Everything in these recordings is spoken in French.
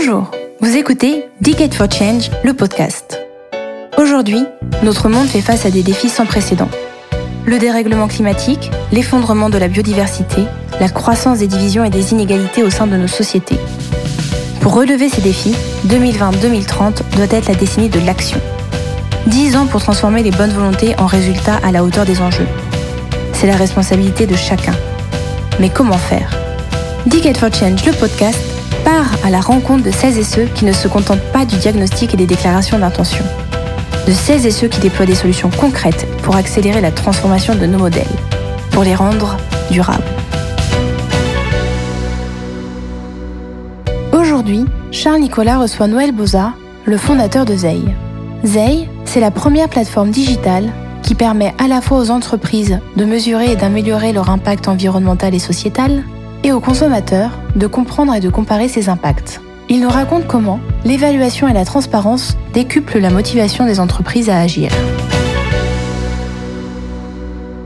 Bonjour, vous écoutez Ticket for Change, le podcast. Aujourd'hui, notre monde fait face à des défis sans précédent. Le dérèglement climatique, l'effondrement de la biodiversité, la croissance des divisions et des inégalités au sein de nos sociétés. Pour relever ces défis, 2020-2030 doit être la décennie de l'action. 10 ans pour transformer les bonnes volontés en résultats à la hauteur des enjeux. C'est la responsabilité de chacun. Mais comment faire? Ticket for Change, le podcast, à la rencontre de celles et ceux qui ne se contentent pas du diagnostic et des déclarations d'intention. De celles et ceux qui déploient des solutions concrètes pour accélérer la transformation de nos modèles, pour les rendre durables. Aujourd'hui, Charles Nicolas reçoit Noël Boza, le fondateur de Zei. Zei, c'est la première plateforme digitale qui permet à la fois aux entreprises de mesurer et d'améliorer leur impact environnemental et sociétal, et aux consommateurs de comprendre et de comparer ces impacts. Il nous raconte comment l'évaluation et la transparence décuplent la motivation des entreprises à agir.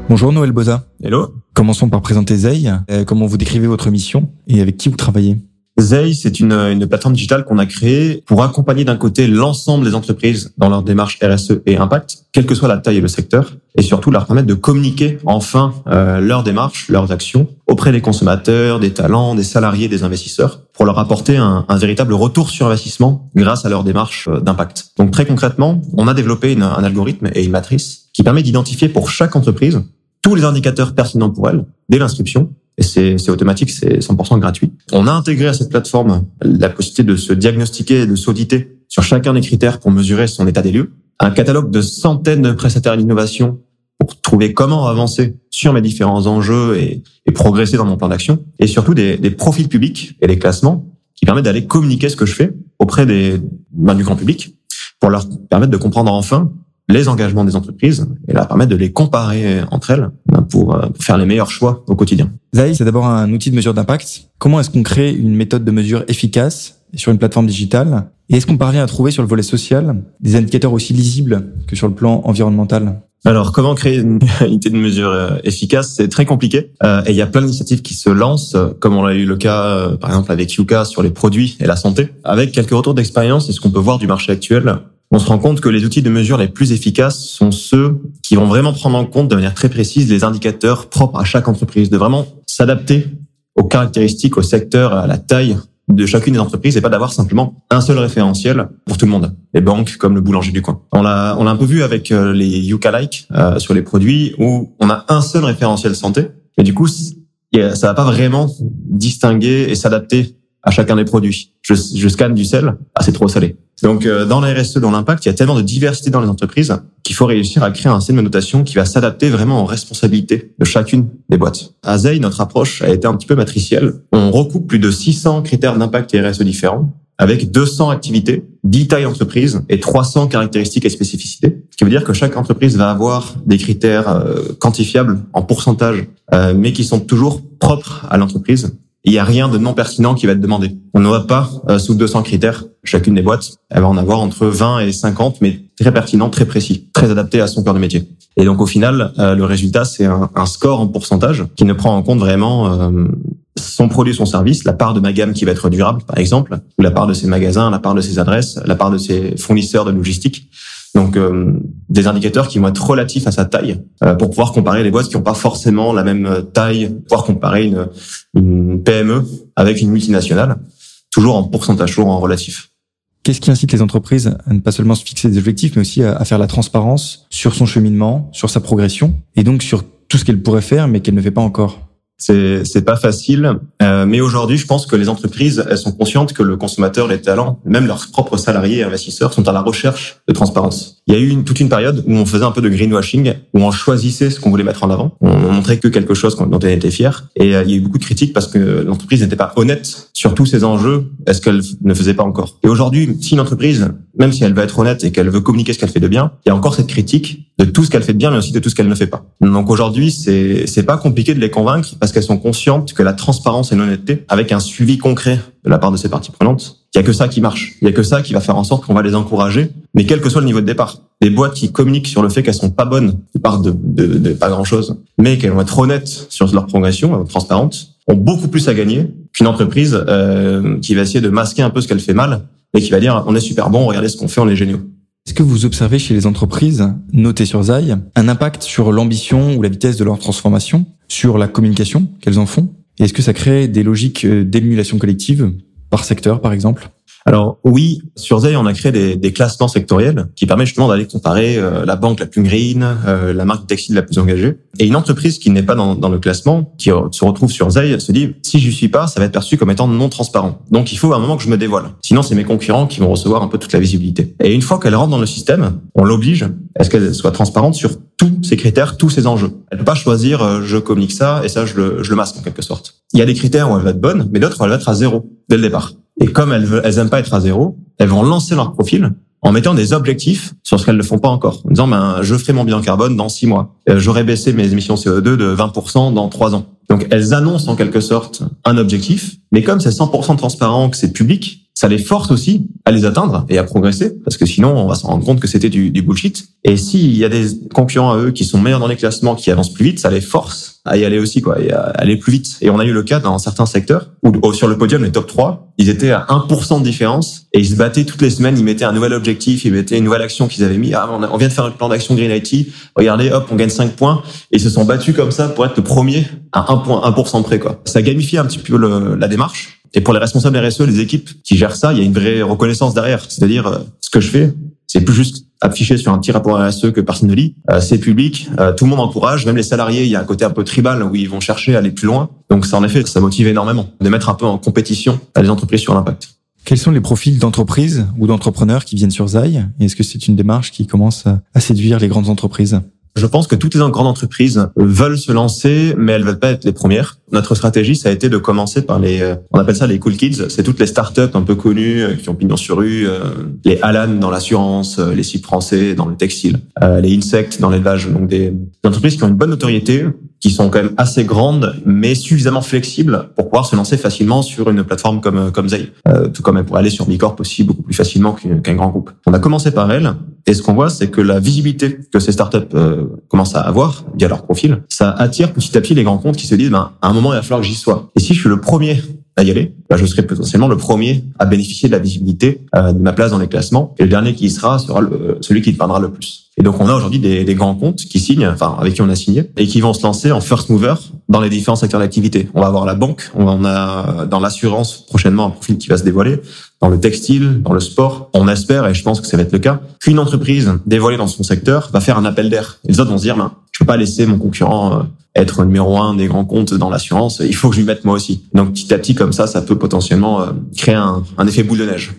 Bonjour Noël Boza. Hello. Commençons par présenter Zei. Euh, comment vous décrivez votre mission et avec qui vous travaillez? Zei, c'est une, une plateforme digitale qu'on a créée pour accompagner d'un côté l'ensemble des entreprises dans leur démarche RSE et impact, quelle que soit la taille et le secteur, et surtout leur permettre de communiquer enfin euh, leurs démarches, leurs actions auprès des consommateurs, des talents, des salariés, des investisseurs, pour leur apporter un, un véritable retour sur investissement grâce à leur démarche euh, d'impact. Donc très concrètement, on a développé une, un algorithme et une matrice qui permet d'identifier pour chaque entreprise tous les indicateurs pertinents pour elle dès l'inscription et c'est automatique, c'est 100% gratuit. On a intégré à cette plateforme la possibilité de se diagnostiquer et de s'auditer sur chacun des critères pour mesurer son état des lieux, un catalogue de centaines de prestataires d'innovation pour trouver comment avancer sur mes différents enjeux et, progresser dans mon plan d'action, et surtout des, des, profils publics et des classements qui permettent d'aller communiquer ce que je fais auprès des, ben, du grand public pour leur permettre de comprendre enfin les engagements des entreprises et leur permettre de les comparer entre elles ben, pour, euh, pour faire les meilleurs choix au quotidien. Zai, c'est d'abord un outil de mesure d'impact. Comment est-ce qu'on crée une méthode de mesure efficace sur une plateforme digitale? Et est-ce qu'on parvient à trouver sur le volet social des indicateurs aussi lisibles que sur le plan environnemental? Alors, comment créer une unité de mesure euh, efficace? C'est très compliqué. Euh, et il y a plein d'initiatives qui se lancent, comme on a eu le cas, euh, par exemple, avec Yuka sur les produits et la santé. Avec quelques retours d'expérience et ce qu'on peut voir du marché actuel, on se rend compte que les outils de mesure les plus efficaces sont ceux qui vont vraiment prendre en compte de manière très précise les indicateurs propres à chaque entreprise, de vraiment s'adapter aux caractéristiques, au secteur, à la taille de chacune des entreprises et pas d'avoir simplement un seul référentiel pour tout le monde. Les banques comme le boulanger du coin. On l'a, on l'a un peu vu avec euh, les Yuka-like euh, sur les produits où on a un seul référentiel santé, mais du coup, ça va pas vraiment distinguer et s'adapter à chacun des produits. Je, je scanne du sel, ah c'est trop salé. Donc euh, dans la RSE, dans l'impact, il y a tellement de diversité dans les entreprises qu'il faut réussir à créer un système de notation qui va s'adapter vraiment aux responsabilités de chacune des boîtes. À Zei, notre approche a été un petit peu matricielle. On recoupe plus de 600 critères d'impact et RSE différents avec 200 activités, 10 tailles d'entreprise et 300 caractéristiques et spécificités. Ce qui veut dire que chaque entreprise va avoir des critères euh, quantifiables en pourcentage, euh, mais qui sont toujours propres à l'entreprise il n'y a rien de non pertinent qui va être demandé. On va pas euh, sous 200 critères. Chacune des boîtes, elle va en avoir entre 20 et 50, mais très pertinent, très précis, très adapté à son cœur de métier. Et donc au final, euh, le résultat, c'est un, un, score en pourcentage qui ne prend en compte vraiment euh, son produit, son service, la part de ma gamme qui va être durable, par exemple, ou la part de ses magasins, la part de ses adresses, la part de ses fournisseurs de logistique. Donc euh, des indicateurs qui vont être relatifs à sa taille euh, pour pouvoir comparer les boîtes qui n'ont pas forcément la même taille, pouvoir comparer une, PME avec une multinationale, toujours en pourcentage, toujours en relatif. Qu'est-ce qui incite les entreprises à ne pas seulement se fixer des objectifs, mais aussi à, faire la transparence sur son cheminement, sur sa progression, et donc sur tout ce qu'elle pourrait faire, mais qu'elle ne fait pas encore? C'est c'est pas facile, euh, mais aujourd'hui, je pense que les entreprises elles sont conscientes que le consommateur, les talents, même leurs propres salariés et investisseurs sont à la recherche de transparence. Il y a eu une, toute une période où on faisait un peu de greenwashing, où on choisissait ce qu'on voulait mettre en avant, on montrait que quelque chose dont on était fier, et euh, il y a eu beaucoup de critiques parce que l'entreprise n'était pas honnête sur tous ces enjeux, est-ce qu'elle ne faisait pas encore? Et aujourd'hui, si une entreprise, même si elle veut être honnête et qu'elle veut communiquer ce qu'elle fait de bien, il y a encore cette critique de tout ce qu'elle fait de bien, mais aussi de tout ce qu'elle ne fait pas. Donc aujourd'hui, c'est c'est pas compliqué de les convaincre parce qu'elles sont conscientes que la transparence et l'honnêteté, avec un suivi concret de la part de ces parties prenantes, il y a que ça qui marche. Il y a que ça qui va faire en sorte qu'on va les encourager, mais quel que soit le niveau de départ. Les boîtes qui communiquent sur le fait qu'elles sont pas bonnes, partent de, de, de pas grand chose, mais qu'elles vont être honnêtes sur leur progression, transparentes, ont beaucoup plus à gagner qu'une entreprise euh, qui va essayer de masquer un peu ce qu'elle fait mal et qui va dire on est super bon, regardez ce qu'on fait, on est géniaux. Est-ce que vous observez chez les entreprises notées sur Zai un impact sur l'ambition ou la vitesse de leur transformation, sur la communication qu'elles en font? Et est-ce que ça crée des logiques euh, d'émulation collective? Par secteur, par exemple alors oui, sur Zay, on a créé des, des, classements sectoriels qui permettent justement d'aller comparer euh, la banque la plus green, euh, la marque textile la plus engagée. Et une entreprise qui n'est pas dans, dans, le classement, qui se retrouve sur Zay, se dit si je suis pas, ça va être perçu comme étant non transparent. Donc il faut à un moment que je me dévoile. Sinon, c'est mes concurrents qui vont recevoir un peu toute la visibilité. Et une fois qu'elle rentre dans le système, on l'oblige à ce qu'elle soit transparente sur tous ces critères, tous ces enjeux. Elle peut pas choisir euh, je communique ça et ça je le, je le masque en quelque sorte. Il y a des critères où elle va être bonne, mais d'autres elle va être à zéro dès le départ. Et comme elles, elles aiment pas être à zéro, elles vont lancer leur profil en mettant des objectifs sur ce qu'elles ne font pas encore. En disant, ben, je ferai mon bilan carbone dans six mois. Euh, j'aurai baissé mes émissions CO2 de 20% dans trois ans. Donc, elles annoncent en quelque sorte un objectif, mais comme c'est 100% transparent, que c'est public, ça les force aussi à les atteindre et à progresser, parce que sinon on va se rendre compte que c'était du, du, bullshit. Et s'il y a des concurrents à eux qui sont meilleurs dans les classements, qui avancent plus vite, ça les force à y aller aussi, quoi, et à aller plus vite. Et on a eu le cas dans certains secteurs où sur le podium, les top 3, ils étaient à 1% de différence et ils se battaient toutes les semaines, ils mettaient un nouvel objectif, ils mettaient une nouvelle action qu'ils avaient mis. Ah, on vient de faire un plan d'action Green IT, regardez, hop, on gagne 5 points. Et ils se sont battus comme ça pour être le premier à 1 point, 1% près, quoi. Ça gamifie un petit peu le, la démarche. Et pour les responsables RSE, les équipes qui gèrent ça, il y a une vraie reconnaissance derrière. C'est-à-dire, euh, ce que je fais, c'est plus juste affiché sur un petit rapport RSE que personne ne lit. Euh, c'est public, euh, tout le monde encourage, même les salariés. Il y a un côté un peu tribal où ils vont chercher à aller plus loin. Donc ça, en effet, ça motive énormément de mettre un peu en compétition les entreprises sur l'impact. Quels sont les profils d'entreprises ou d'entrepreneurs qui viennent sur Zai est-ce que c'est une démarche qui commence à séduire les grandes entreprises? Je pense que toutes les grandes entreprises veulent se lancer, mais elles veulent pas être les premières. Notre stratégie, ça a été de commencer par les, euh, on appelle ça les cool kids. C'est toutes les startups un peu connues euh, qui ont pignon sur rue, euh, les Alan dans l'assurance, les sites français dans le textile, les Insect dans l'élevage. Donc des entreprises qui ont une bonne notoriété, qui sont quand même assez grandes, mais suffisamment flexibles pour pouvoir se lancer facilement sur une plateforme comme comme Zay. Euh, tout comme elle pourrait aller sur Bicorp aussi beaucoup plus facilement qu'un grand groupe. On a commencé par elle, et ce qu'on voit, c'est que la visibilité que ces startups euh, commencent à avoir via leur profil, ça attire petit à petit les grands comptes qui se disent, ben, à un moment, il va falloir que j'y sois. Et si je suis le premier à y aller, ben, je serai potentiellement le premier à bénéficier de la visibilité euh, de ma place dans les classements. Et le dernier qui y sera sera le, celui qui te le plus. Et donc, on a aujourd'hui des, des, grands comptes qui signent, enfin, avec qui on a signé, et qui vont se lancer en first mover dans les différents secteurs d'activité. On va avoir la banque, on a dans l'assurance prochainement un profil qui va se dévoiler, dans le textile, dans le sport. On espère, et je pense que ça va être le cas, qu'une entreprise dévoilée dans son secteur va faire un appel d'air. Et les autres vont se dire, ben, je peux pas laisser mon concurrent euh, être numéro un des grands comptes dans l'assurance. Il faut que je lui mette moi aussi. Donc, petit à petit, comme ça, ça peut potentiellement euh, créer un, un effet boule de neige.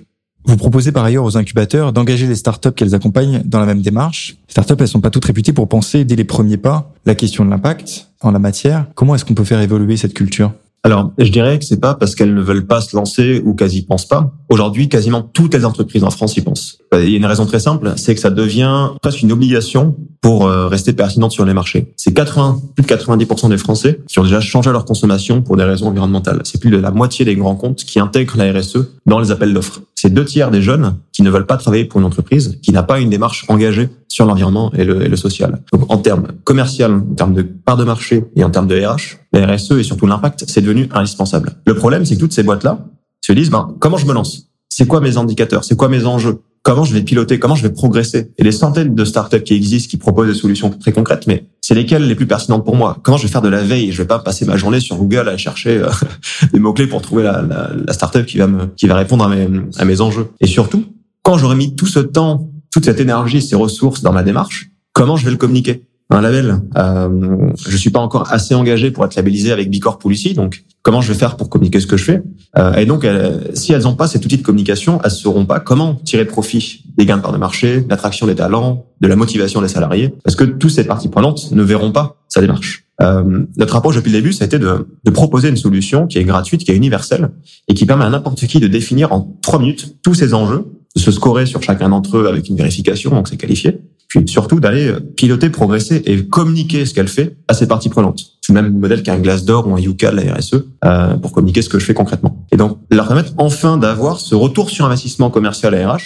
Vous proposez par ailleurs aux incubateurs d'engager les startups qu'elles accompagnent dans la même démarche. Startups, elles sont pas toutes réputées pour penser dès les premiers pas la question de l'impact en la matière. Comment est-ce qu'on peut faire évoluer cette culture? Alors, je dirais que c'est pas parce qu'elles ne veulent pas se lancer ou qu'elles y pensent pas. Aujourd'hui, quasiment toutes les entreprises en France y pensent. Il y a une raison très simple, c'est que ça devient presque une obligation pour euh, rester pertinente sur les marchés. C'est 80, plus de 90% des Français qui ont déjà changé leur consommation pour des raisons environnementales. C'est plus de la moitié des grands comptes qui intègrent la RSE dans les appels d'offres. C'est deux tiers des jeunes qui ne veulent pas travailler pour une entreprise qui n'a pas une démarche engagée sur l'environnement et le, social. Donc en termes commercial, en termes de part de marché et en termes de RH, la RSE et surtout l'impact, c'est devenu indispensable. Le problème, c'est que toutes ces boîtes-là se disent, ben, comment je me lance? C'est quoi mes indicateurs? C'est quoi mes enjeux? Comment je vais piloter Comment je vais progresser. Et les centaines de startups qui existent, qui proposent des solutions très concrètes, mais c'est lesquelles les plus pertinentes pour moi? Comment je vais faire de la veille? Je vais pas passer ma journée sur Google à chercher euh, des mots clés pour trouver la startup qui va me qui va répondre à mes, à mes enjeux. Et surtout, quand j'aurai mis tout ce temps toute cette énergie, ces ressources dans ma démarche, comment je vais le communiquer? Un label. Euh, je suis pas encore assez engagé pour être labellisé avec Bicorp ou Lucie, donc comment je vais faire pour communiquer ce que je fais euh, Et donc, si elles n'ont pas cet outil de communication, elles sauront pas comment tirer profit des gains de part de marché, l'attraction des talents, de la motivation des salariés, parce que toutes ces parties prenantes ne verront pas sa démarche. Euh, notre approche depuis le début, ça a été de, de, proposer une solution qui est gratuite, qui est universelle et qui permet à n'importe qui de définir en trois minutes tous ces enjeux de se scorer sur chacun d'entre eux avec une vérification, donc c'est qualifié, puis surtout d'aller euh, piloter, progresser et communiquer ce qu'elle fait à ses parties prenantes. C'est le même modèle qu'un Glassdoor ou un Yuka de la RSE euh, pour communiquer ce que je fais concrètement. Et donc leur permettre enfin d'avoir ce retour sur investissement commercial à RH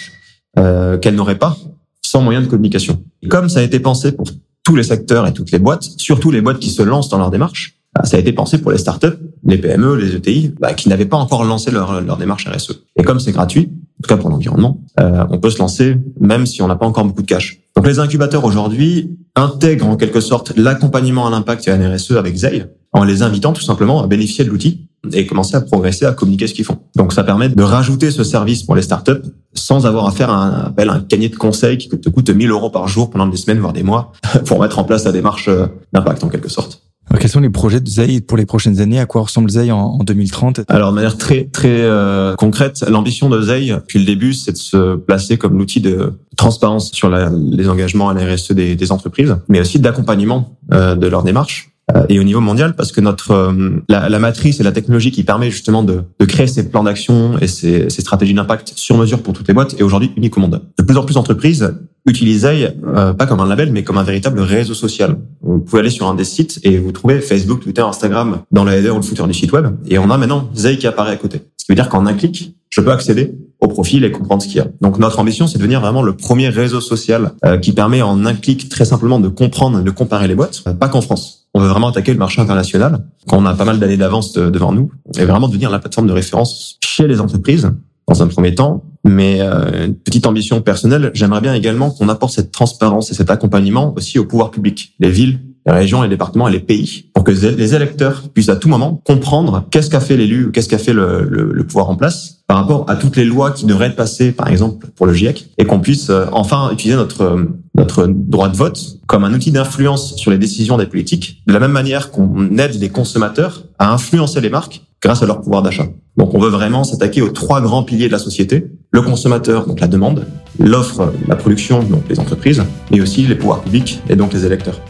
euh, qu'elle n'aurait pas sans moyen de communication. Et comme ça a été pensé pour tous les secteurs et toutes les boîtes, surtout les boîtes qui se lancent dans leur démarche, bah, ça a été pensé pour les startups les PME, les ETI, bah, qui n'avaient pas encore lancé leur, leur démarche RSE. Et comme c'est gratuit, en tout cas pour l'environnement, euh, on peut se lancer même si on n'a pas encore beaucoup de cash. Donc les incubateurs aujourd'hui intègrent en quelque sorte l'accompagnement à l'impact et à la RSE avec Zei en les invitant tout simplement à bénéficier de l'outil et commencer à progresser, à communiquer ce qu'ils font. Donc ça permet de rajouter ce service pour les startups sans avoir à faire un appel, un canier de conseils qui te coûte 1000 euros par jour pendant des semaines, voire des mois, pour mettre en place la démarche euh, d'impact en quelque sorte. Alors, quels sont les projets de Zei pour les prochaines années? À quoi ressemble Zei en, 2030 Alors, de manière très très euh, concrète, l'ambition de Zei, depuis le début, c'est de se placer comme l'outil de transparence sur la, les engagements à la RSE des, des entreprises, mais aussi d'accompagnement euh, de leur démarche euh, et au niveau mondial parce que notre euh, la, la, matrice et la technologie qui permet justement de, de créer ces plans d'action et ces, ces stratégies d'impact sur mesure pour toutes les boîtes est aujourd'hui unique au monde. De plus en plus d'entreprises utilisent euh, pas comme un label mais comme un véritable réseau social. Vous pouvez aller sur un des sites et vous trouvez Facebook, Twitter, Instagram dans la header ou le footer du site web et on a maintenant Zei qui apparaît à côté. Ce qui veut dire qu'en un clic, je peux accéder au profil et comprendre ce qu'il y a. Donc notre ambition, c'est de devenir vraiment le premier réseau social euh, qui permet en un clic très simplement de comprendre, de comparer les boîtes, pas qu'en France on veut vraiment attaquer le marché international, quand on a pas mal d'années d'avance devant nous, et vraiment devenir la plateforme de référence chez les entreprises, dans un premier temps. Mais euh, une petite ambition personnelle, j'aimerais bien également qu'on apporte cette transparence et cet accompagnement aussi au pouvoir public, les villes, les régions, les départements et les pays, pour que les électeurs puissent à tout moment comprendre qu'est-ce qu'a fait l'élu ou qu'est-ce qu'a fait le, le, le, pouvoir en place par rapport à toutes les lois qui devraient être passées, par exemple, pour le GIEC, et qu'on puisse euh, enfin utiliser notre, notre droit de vote comme un outil d'influence sur les décisions des politiques, de la même manière qu'on aide les consommateurs à influencer les marques grâce à leur pouvoir d'achat. Donc on veut vraiment s'attaquer aux trois grands piliers de la société, le consommateur, donc la demande, l'offre, la production, donc les entreprises, mais aussi les pouvoirs publics et donc les électeurs.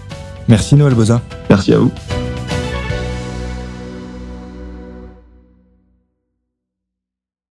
Merci Noël Boza. Merci à vous.